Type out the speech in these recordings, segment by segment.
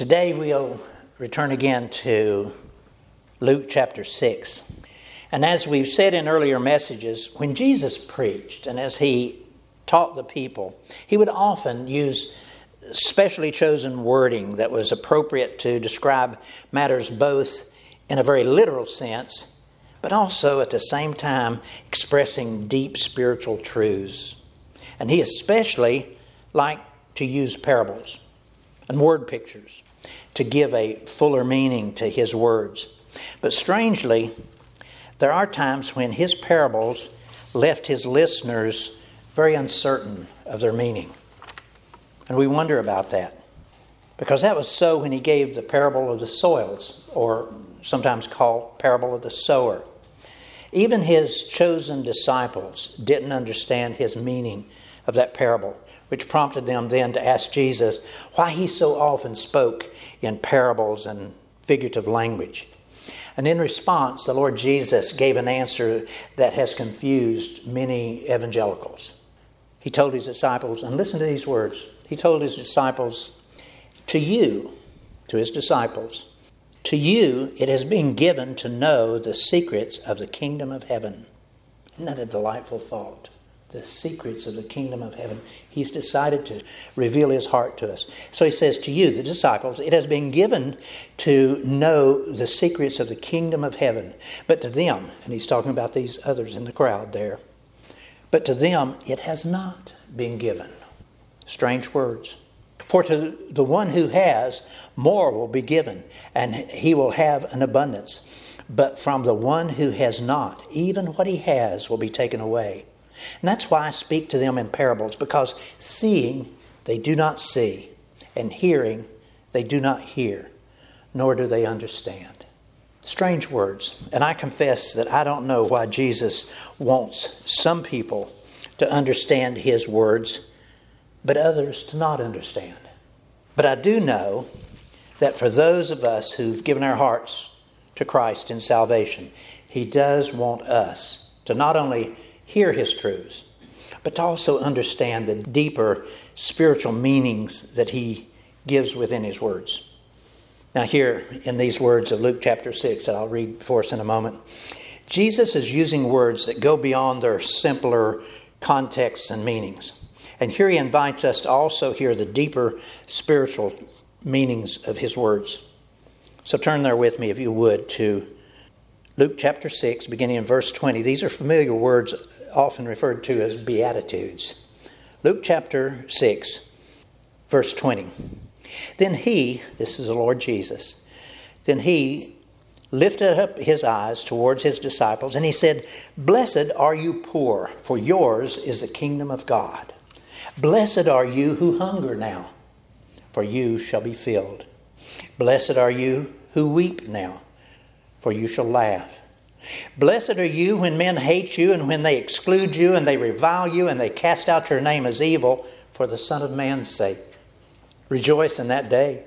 Today we'll return again to Luke chapter 6. And as we've said in earlier messages, when Jesus preached and as he taught the people, he would often use specially chosen wording that was appropriate to describe matters both in a very literal sense, but also at the same time expressing deep spiritual truths. And he especially liked to use parables and word pictures to give a fuller meaning to his words. But strangely, there are times when his parables left his listeners very uncertain of their meaning. And we wonder about that. Because that was so when he gave the parable of the soils, or sometimes called parable of the sower. Even his chosen disciples didn't understand his meaning of that parable, which prompted them then to ask Jesus why he so often spoke in parables and figurative language. And in response, the Lord Jesus gave an answer that has confused many evangelicals. He told his disciples, and listen to these words he told his disciples, To you, to his disciples, to you it has been given to know the secrets of the kingdom of heaven. Isn't that a delightful thought? The secrets of the kingdom of heaven. He's decided to reveal his heart to us. So he says, To you, the disciples, it has been given to know the secrets of the kingdom of heaven. But to them, and he's talking about these others in the crowd there, but to them it has not been given. Strange words. For to the one who has, more will be given, and he will have an abundance. But from the one who has not, even what he has will be taken away. And that's why I speak to them in parables, because seeing they do not see, and hearing they do not hear, nor do they understand. Strange words. And I confess that I don't know why Jesus wants some people to understand his words but others to not understand. But I do know that for those of us who've given our hearts to Christ in salvation, He does want us to not only hear His truths, but to also understand the deeper spiritual meanings that He gives within His words. Now, here in these words of Luke chapter 6 that I'll read for us in a moment, Jesus is using words that go beyond their simpler contexts and meanings. And here he invites us to also hear the deeper spiritual meanings of his words. So turn there with me, if you would, to Luke chapter 6, beginning in verse 20. These are familiar words often referred to as Beatitudes. Luke chapter 6, verse 20. Then he, this is the Lord Jesus, then he lifted up his eyes towards his disciples and he said, Blessed are you poor, for yours is the kingdom of God. Blessed are you who hunger now, for you shall be filled. Blessed are you who weep now, for you shall laugh. Blessed are you when men hate you and when they exclude you and they revile you and they cast out your name as evil for the Son of Man's sake. Rejoice in that day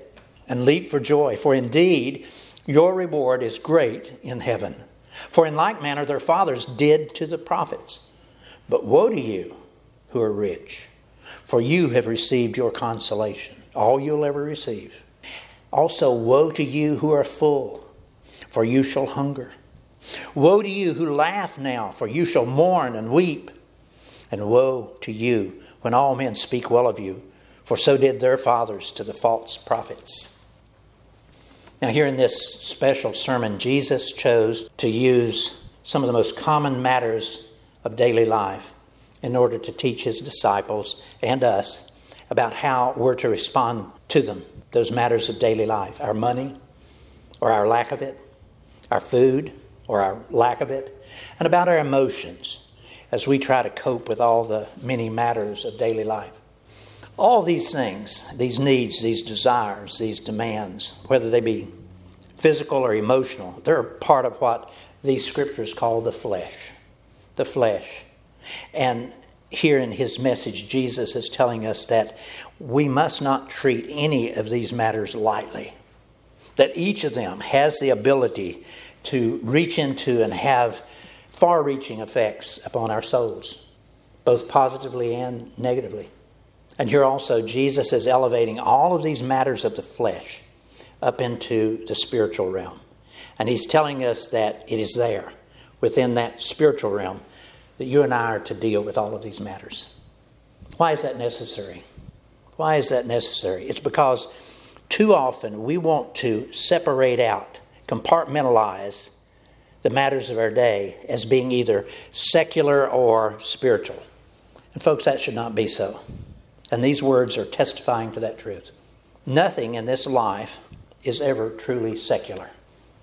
and leap for joy, for indeed your reward is great in heaven. For in like manner their fathers did to the prophets. But woe to you who are rich for you have received your consolation, all you'll ever receive. Also, woe to you who are full, for you shall hunger. Woe to you who laugh now, for you shall mourn and weep. And woe to you when all men speak well of you, for so did their fathers to the false prophets. Now, here in this special sermon, Jesus chose to use some of the most common matters of daily life in order to teach his disciples and us about how we're to respond to them, those matters of daily life our money or our lack of it, our food or our lack of it, and about our emotions as we try to cope with all the many matters of daily life. All these things, these needs, these desires, these demands, whether they be physical or emotional, they're part of what these scriptures call the flesh. The flesh. And here in his message, Jesus is telling us that we must not treat any of these matters lightly. That each of them has the ability to reach into and have far reaching effects upon our souls, both positively and negatively. And here also, Jesus is elevating all of these matters of the flesh up into the spiritual realm. And he's telling us that it is there, within that spiritual realm, that you and I are to deal with all of these matters. Why is that necessary? Why is that necessary? It's because too often we want to separate out, compartmentalize the matters of our day as being either secular or spiritual. And, folks, that should not be so. And these words are testifying to that truth. Nothing in this life is ever truly secular.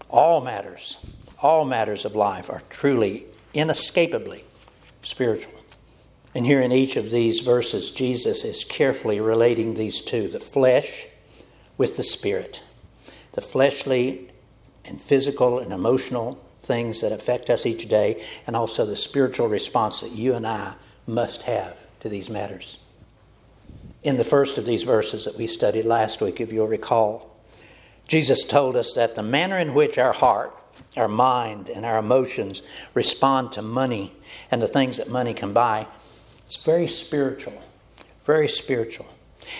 All matters, all matters of life are truly, inescapably spiritual. And here in each of these verses, Jesus is carefully relating these two the flesh with the spirit, the fleshly and physical and emotional things that affect us each day, and also the spiritual response that you and I must have to these matters. In the first of these verses that we studied last week, if you'll recall, Jesus told us that the manner in which our heart, our mind, and our emotions respond to money and the things that money can buy is very spiritual. Very spiritual.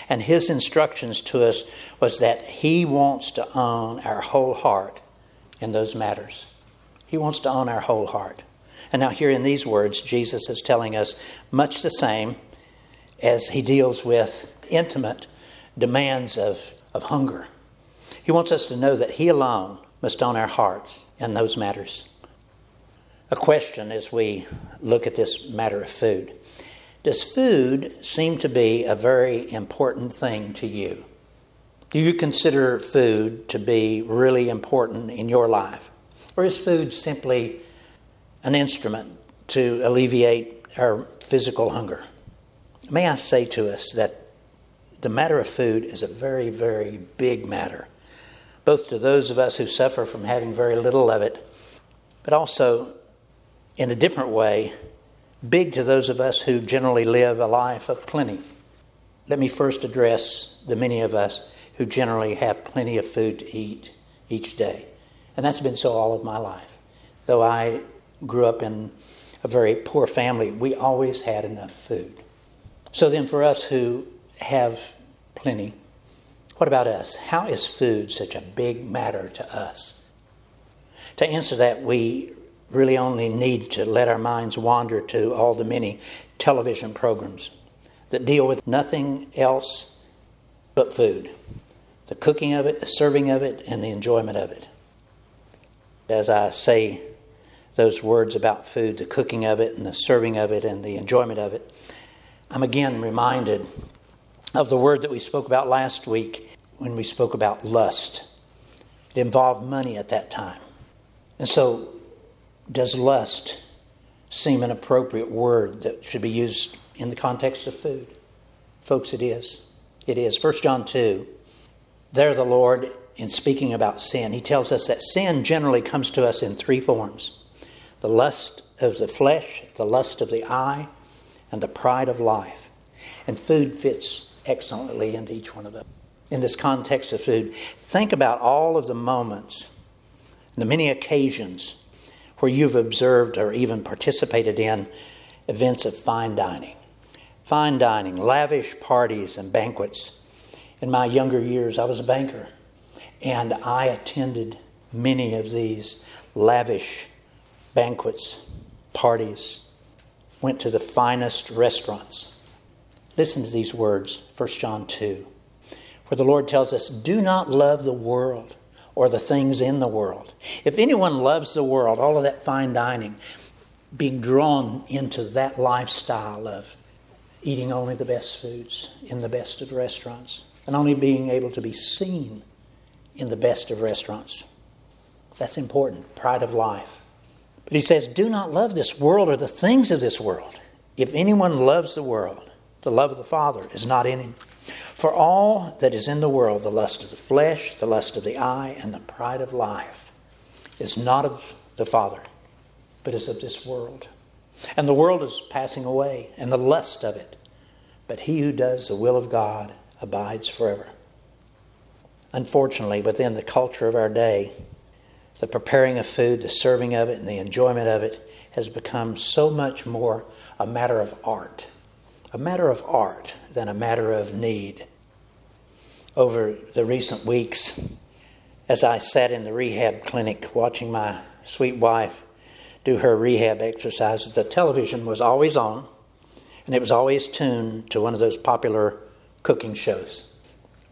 And his instructions to us was that he wants to own our whole heart in those matters. He wants to own our whole heart. And now, here in these words, Jesus is telling us much the same as he deals with intimate demands of, of hunger. He wants us to know that he alone must own our hearts in those matters. A question as we look at this matter of food Does food seem to be a very important thing to you? Do you consider food to be really important in your life? Or is food simply an instrument to alleviate our physical hunger? May I say to us that the matter of food is a very, very big matter, both to those of us who suffer from having very little of it, but also in a different way, big to those of us who generally live a life of plenty. Let me first address the many of us who generally have plenty of food to eat each day. And that's been so all of my life. Though I grew up in a very poor family, we always had enough food. So then, for us who have plenty, what about us? How is food such a big matter to us? To answer that, we really only need to let our minds wander to all the many television programs that deal with nothing else but food the cooking of it, the serving of it, and the enjoyment of it as I say those words about food, the cooking of it and the serving of it and the enjoyment of it, I'm again reminded of the word that we spoke about last week when we spoke about lust. It involved money at that time. And so, does lust seem an appropriate word that should be used in the context of food? Folks, it is. It is. 1 John 2. There the Lord in speaking about sin, he tells us that sin generally comes to us in three forms the lust of the flesh, the lust of the eye, and the pride of life. And food fits excellently into each one of them. In this context of food, think about all of the moments, the many occasions where you've observed or even participated in events of fine dining. Fine dining, lavish parties, and banquets. In my younger years, I was a banker. And I attended many of these lavish banquets, parties, went to the finest restaurants. Listen to these words, 1 John 2, where the Lord tells us, Do not love the world or the things in the world. If anyone loves the world, all of that fine dining, being drawn into that lifestyle of eating only the best foods in the best of restaurants and only being able to be seen in the best of restaurants. That's important, pride of life. But he says, Do not love this world or the things of this world. If anyone loves the world, the love of the Father is not in him. For all that is in the world, the lust of the flesh, the lust of the eye, and the pride of life, is not of the Father, but is of this world. And the world is passing away, and the lust of it. But he who does the will of God abides forever. Unfortunately, within the culture of our day, the preparing of food, the serving of it, and the enjoyment of it has become so much more a matter of art, a matter of art than a matter of need. Over the recent weeks, As I sat in the rehab clinic watching my sweet wife do her rehab exercises, the television was always on, and it was always tuned to one of those popular cooking shows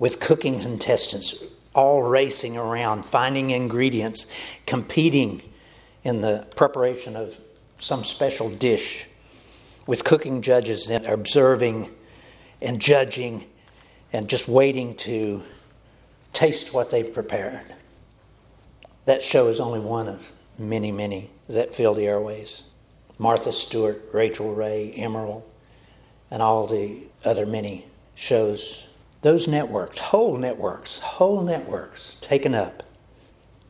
with cooking contestants all racing around, finding ingredients, competing in the preparation of some special dish, with cooking judges then observing and judging and just waiting to taste what they've prepared. That show is only one of many, many that fill the airways. Martha Stewart, Rachael Ray, Emeril, and all the other many shows. Those networks, whole networks, whole networks taken up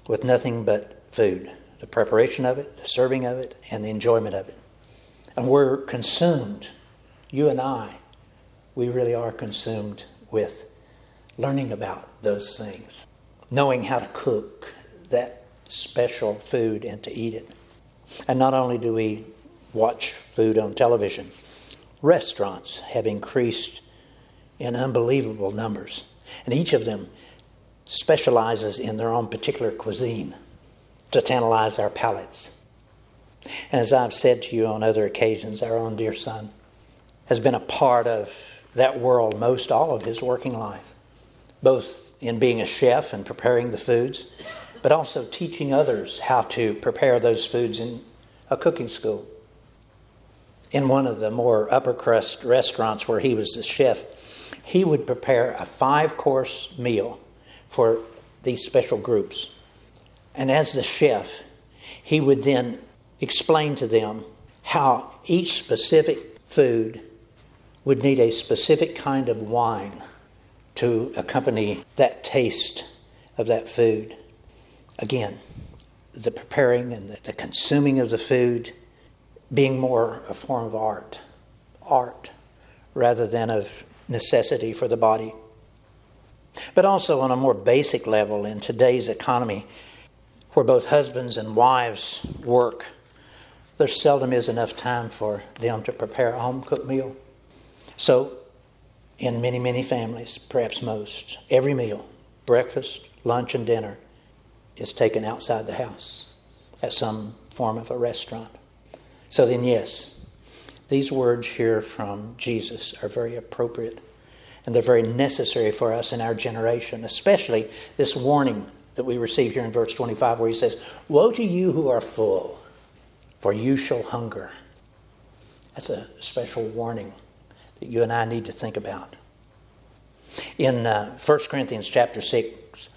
with nothing but food the preparation of it, the serving of it, and the enjoyment of it. And we're consumed, you and I, we really are consumed with learning about those things, knowing how to cook that special food and to eat it. And not only do we watch food on television, restaurants have increased in unbelievable numbers. And each of them specializes in their own particular cuisine to tantalize our palates. And as I've said to you on other occasions, our own dear son has been a part of that world most all of his working life, both in being a chef and preparing the foods, but also teaching others how to prepare those foods in a cooking school. In one of the more upper crust restaurants where he was the chef, he would prepare a five course meal for these special groups. And as the chef, he would then explain to them how each specific food would need a specific kind of wine to accompany that taste of that food. Again, the preparing and the consuming of the food being more a form of art, art rather than of necessity for the body. But also on a more basic level in today's economy, where both husbands and wives work, there seldom is enough time for them to prepare a home cooked meal. So, in many, many families, perhaps most, every meal, breakfast, lunch, and dinner, is taken outside the house at some form of a restaurant. So then, yes, these words here from Jesus are very appropriate and they're very necessary for us in our generation, especially this warning that we receive here in verse 25 where he says, Woe to you who are full, for you shall hunger. That's a special warning that you and I need to think about. In uh, 1 Corinthians chapter 6,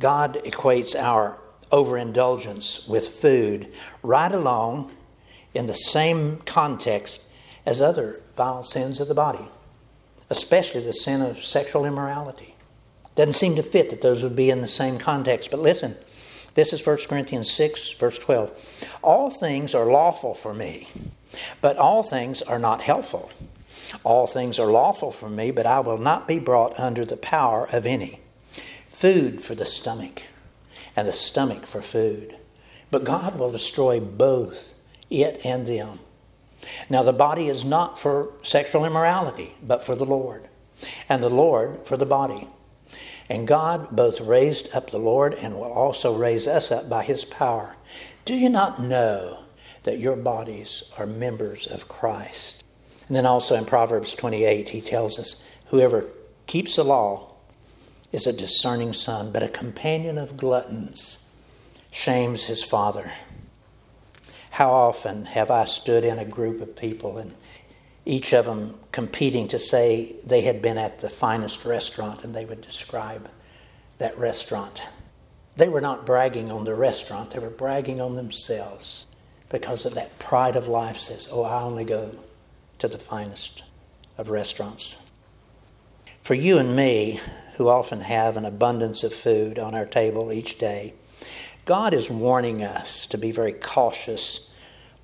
God equates our overindulgence with food right along in the same context as other vile sins of the body, especially the sin of sexual immorality. Doesn't seem to fit that those would be in the same context. But listen, this is 1 Corinthians 6, verse 12. All things are lawful for me, but all things are not helpful. All things are lawful for me, but I will not be brought under the power of any. Food for the stomach, and the stomach for food. But God will destroy both it and them. Now, the body is not for sexual immorality, but for the Lord, and the Lord for the body. And God both raised up the Lord and will also raise us up by his power. Do you not know that your bodies are members of Christ? And then also in Proverbs 28, he tells us whoever keeps the law is a discerning son, but a companion of gluttons shames his father. How often have I stood in a group of people and each of them competing to say they had been at the finest restaurant and they would describe that restaurant. They were not bragging on the restaurant, they were bragging on themselves because of that pride of life says, Oh, I only go to the finest of restaurants. For you and me, who often have an abundance of food on our table each day, God is warning us to be very cautious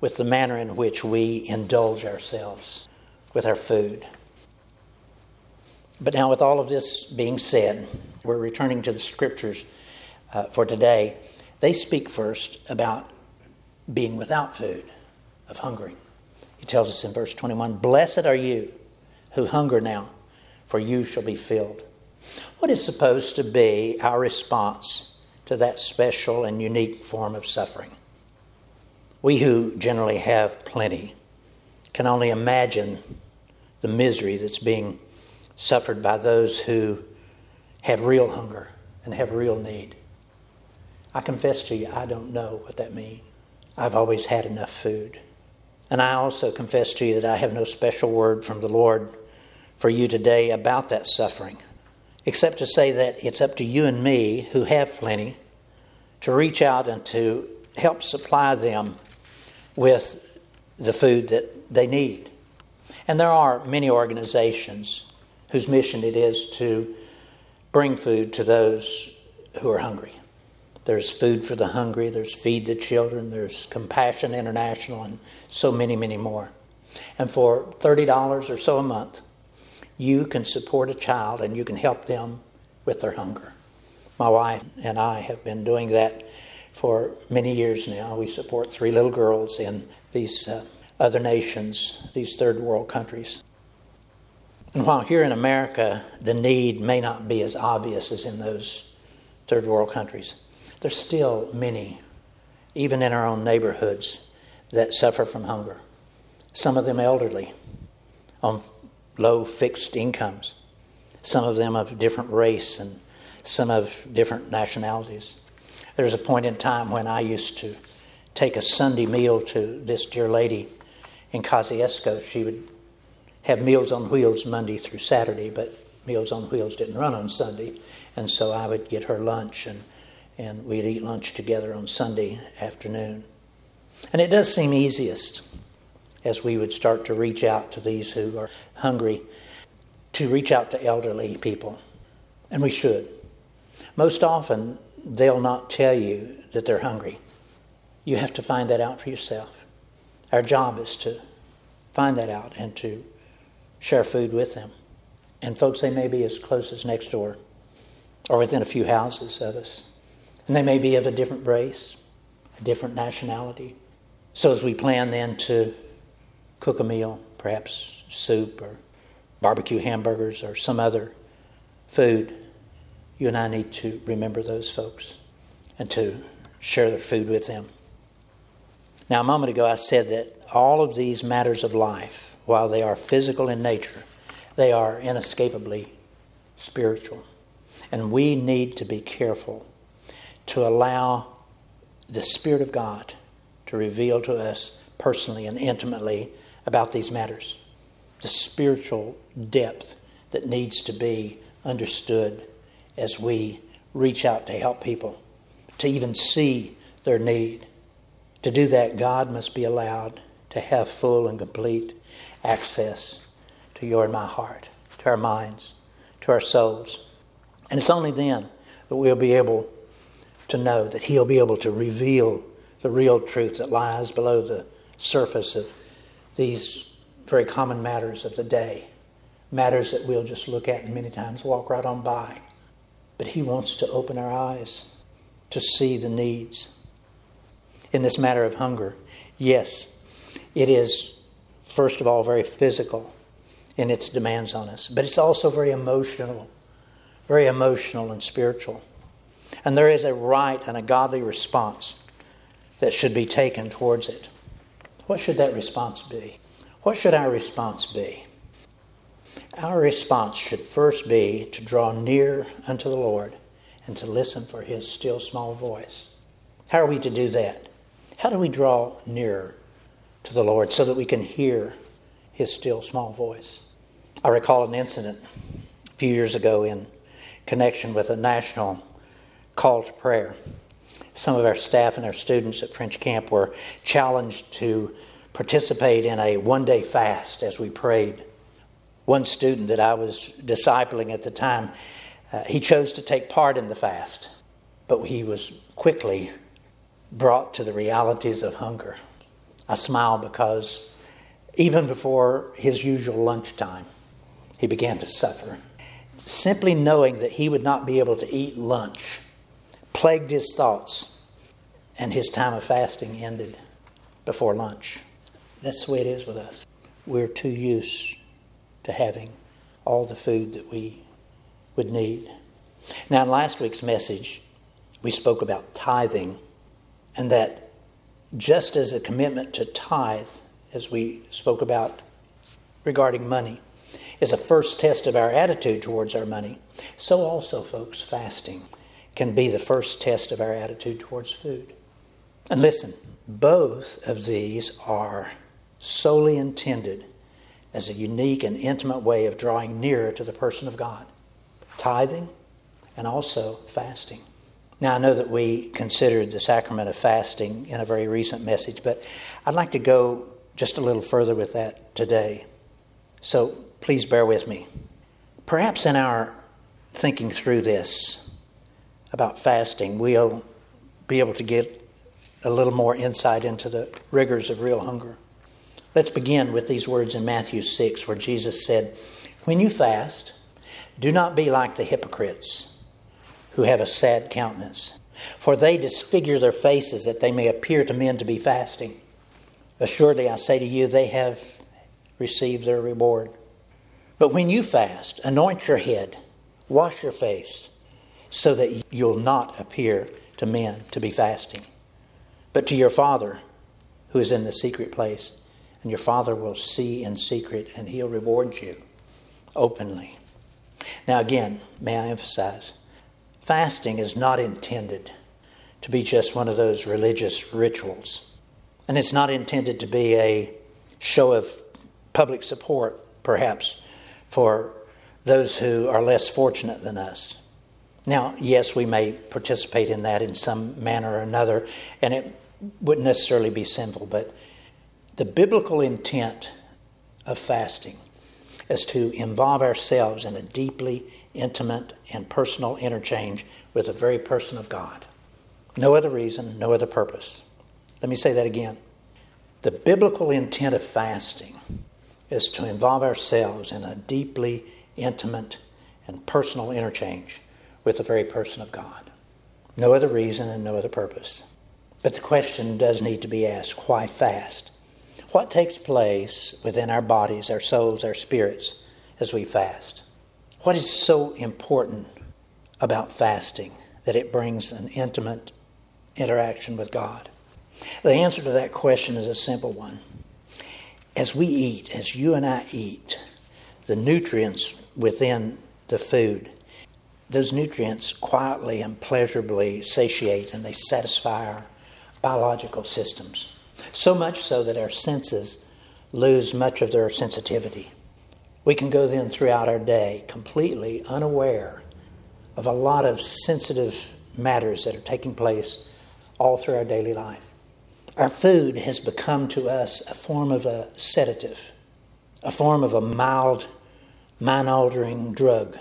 with the manner in which we indulge ourselves with our food. But now, with all of this being said, we're returning to the scriptures uh, for today. They speak first about being without food, of hungering. He tells us in verse 21 Blessed are you who hunger now, for you shall be filled. What is supposed to be our response to that special and unique form of suffering. We who generally have plenty can only imagine the misery that's being suffered by those who have real hunger and have real need. I confess to you, I don't know what that means. I've always had enough food. And I also confess to you that I have no special word from the Lord for you today about that suffering, except to say that it's up to you and me who have plenty to reach out and to help supply them with the food that they need. And there are many organizations whose mission it is to bring food to those who are hungry. There's Food for the Hungry, there's Feed the Children, there's Compassion International, and so many, many more. And for $30 or so a month, you can support a child and you can help them with their hunger. My wife and I have been doing that for many years now. We support three little girls in these uh, other nations, these third world countries. And while here in America the need may not be as obvious as in those third world countries, there's still many, even in our own neighborhoods, that suffer from hunger. Some of them elderly, on low fixed incomes, some of them of different race and some of different nationalities. There's a point in time when I used to take a Sunday meal to this dear lady in Kosciusko. She would have Meals on Wheels Monday through Saturday, but Meals on Wheels didn't run on Sunday, and so I would get her lunch and and we'd eat lunch together on Sunday afternoon. And it does seem easiest as we would start to reach out to these who are hungry to reach out to elderly people. And we should. Most often, they'll not tell you that they're hungry. You have to find that out for yourself. Our job is to find that out and to share food with them. And folks, they may be as close as next door or within a few houses of us. And they may be of a different race, a different nationality. So as we plan then to cook a meal, perhaps soup or barbecue hamburgers or some other food, you and I need to remember those folks and to share their food with them. Now, a moment ago, I said that all of these matters of life, while they are physical in nature, they are inescapably spiritual. And we need to be careful to allow the Spirit of God to reveal to us personally and intimately about these matters. The spiritual depth that needs to be understood as we reach out to help people, to even see their need. To do that, God must be allowed to have full and complete access to your and my heart, to our minds, to our souls. And it's only then that we'll be able to know that He'll be able to reveal the real truth that lies below the surface of these very common matters of the day, matters that we'll just look at and many times walk right on by. But He wants to open our eyes to see the needs. In this matter of hunger, yes, it is, first of all, very physical in its demands on us, but it's also very emotional, very emotional and spiritual. And there is a right and a godly response that should be taken towards it. What should that response be? What should our response be? Our response should first be to draw near unto the Lord and to listen for his still small voice. How are we to do that? How do we draw nearer to the Lord so that we can hear his still small voice? I recall an incident a few years ago in connection with a national call to prayer. Some of our staff and our students at French Camp were challenged to participate in a one day fast as we prayed. One student that I was discipling at the time, uh, he chose to take part in the fast, but he was quickly brought to the realities of hunger. I smile because even before his usual lunchtime, he began to suffer. Simply knowing that he would not be able to eat lunch plagued his thoughts, and his time of fasting ended before lunch. That's the way it is with us. We're too used to having all the food that we would need. Now, in last week's message, we spoke about tithing, and that just as a commitment to tithe, as we spoke about regarding money, is a first test of our attitude towards our money, so also, folks, fasting can be the first test of our attitude towards food. And listen, both of these are solely intended as a unique and intimate way of drawing nearer to the person of God tithing and also fasting. Now, I know that we considered the sacrament of fasting in a very recent message, but I'd like to go just a little further with that today. So please bear with me. Perhaps in our thinking through this about fasting, we'll be able to get a little more insight into the rigors of real hunger. Let's begin with these words in Matthew 6, where Jesus said, When you fast, do not be like the hypocrites who have a sad countenance, for they disfigure their faces that they may appear to men to be fasting. Assuredly, I say to you, they have received their reward. But when you fast, anoint your head, wash your face, so that you'll not appear to men to be fasting, but to your Father who is in the secret place. And your Father will see in secret, and He'll reward you openly. Now, again, may I emphasize, fasting is not intended to be just one of those religious rituals. And it's not intended to be a show of public support, perhaps, for those who are less fortunate than us. Now, yes, we may participate in that in some manner or another, and it wouldn't necessarily be sinful, but the biblical intent of fasting is to involve ourselves in a deeply intimate and personal interchange with the very person of God. No other reason, no other purpose. Let me say that again. The biblical intent of fasting is to involve ourselves in a deeply intimate and personal interchange with the very person of God. No other reason and no other purpose. But the question does need to be asked why fast? What takes place within our bodies, our souls, our spirits as we fast? What is so important about fasting that it brings an intimate interaction with God? The answer to that question is a simple one. As we eat, as you and I eat, the nutrients within the food, those nutrients quietly and pleasurably satiate and they satisfy our biological systems. So much so that our senses lose much of their sensitivity. We can go then throughout our day completely unaware of a lot of sensitive matters that are taking place all through our daily life. Our food has become to us a form of a sedative, a form of a mild, mind altering drug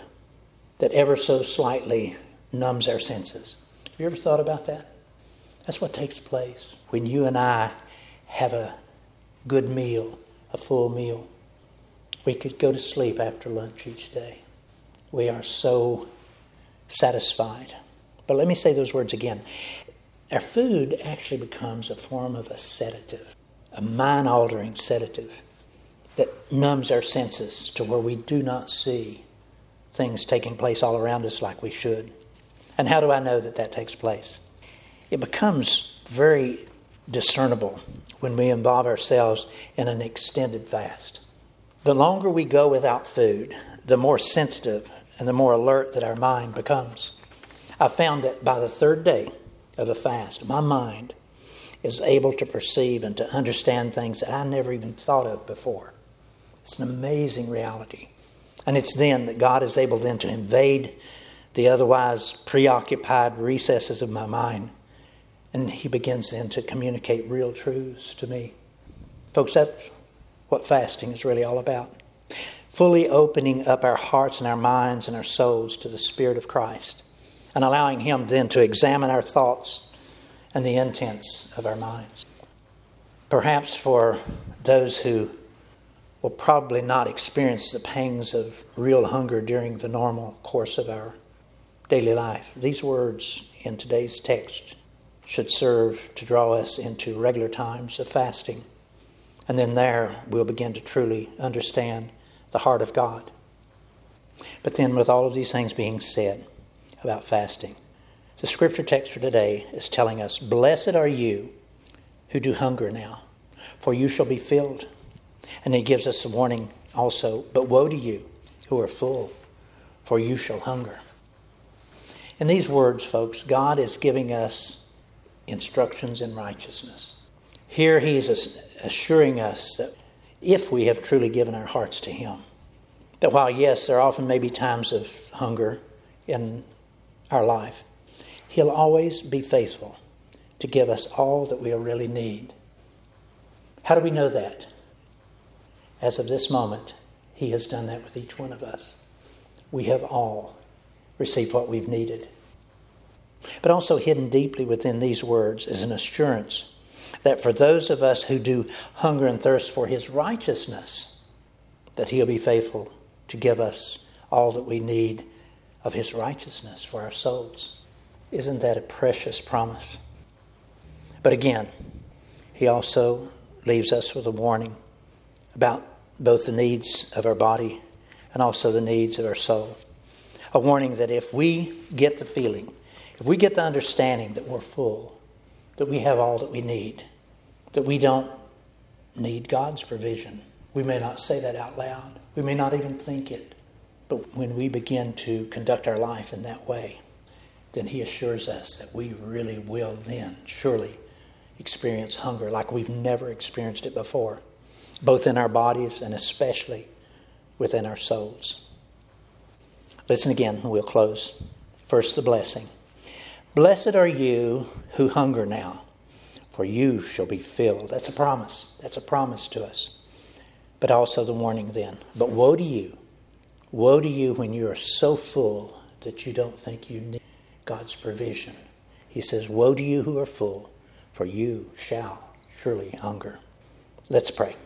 that ever so slightly numbs our senses. Have you ever thought about that? That's what takes place when you and I have a good meal, a full meal. We could go to sleep after lunch each day. We are so satisfied. But let me say those words again. Our food actually becomes a form of a sedative, a mind altering sedative that numbs our senses to where we do not see things taking place all around us like we should. And how do I know that that takes place? It becomes very discernible when we involve ourselves in an extended fast. The longer we go without food, the more sensitive and the more alert that our mind becomes. I found that by the third day of a fast, my mind is able to perceive and to understand things that I never even thought of before. It's an amazing reality. And it's then that God is able then to invade the otherwise preoccupied recesses of my mind and he begins then to communicate real truths to me. Folks, that's what fasting is really all about. Fully opening up our hearts and our minds and our souls to the Spirit of Christ and allowing Him then to examine our thoughts and the intents of our minds. Perhaps for those who will probably not experience the pangs of real hunger during the normal course of our daily life, these words in today's text should serve to draw us into regular times of fasting. And then there we'll begin to truly understand the heart of God. But then, with all of these things being said about fasting, The scripture text for today is telling us Blessed are you who do hunger now, for you shall be filled. And he gives us a warning also But woe to you who are full, for you shall hunger. In these words, folks, God is giving us instructions in righteousness. Here he is assuring us that if we have truly given our hearts to him, that while, yes, there often may be times of hunger in our life, He'll always be faithful to give us all that we really need. How do we know that? As of this moment, He has done that with each one of us. We have all received what we've needed. But also, hidden deeply within these words is an assurance that for those of us who do hunger and thirst for His righteousness, that He'll be faithful to give us all that we need of His righteousness for our souls. Isn't that a precious promise? But again, he also leaves us with a warning about both the needs of our body and also the needs of our soul. A warning that if we get the feeling, if we get the understanding that we're full, that we have all that we need, that we don't need God's provision, we may not say that out loud. We may not even think it. But when we begin to conduct our life in that way, then he assures us that we really will then surely experience hunger like we've never experienced it before, both in our bodies and especially within our souls. Listen again, and we'll close. First, the blessing. Blessed are you who hunger now, for you shall be filled. That's a promise. That's a promise to us. But also the warning then. But woe to you. Woe to you when you are so full that you don't think you need God's provision. He says, Woe to you who are full, for you shall surely hunger. Let's pray.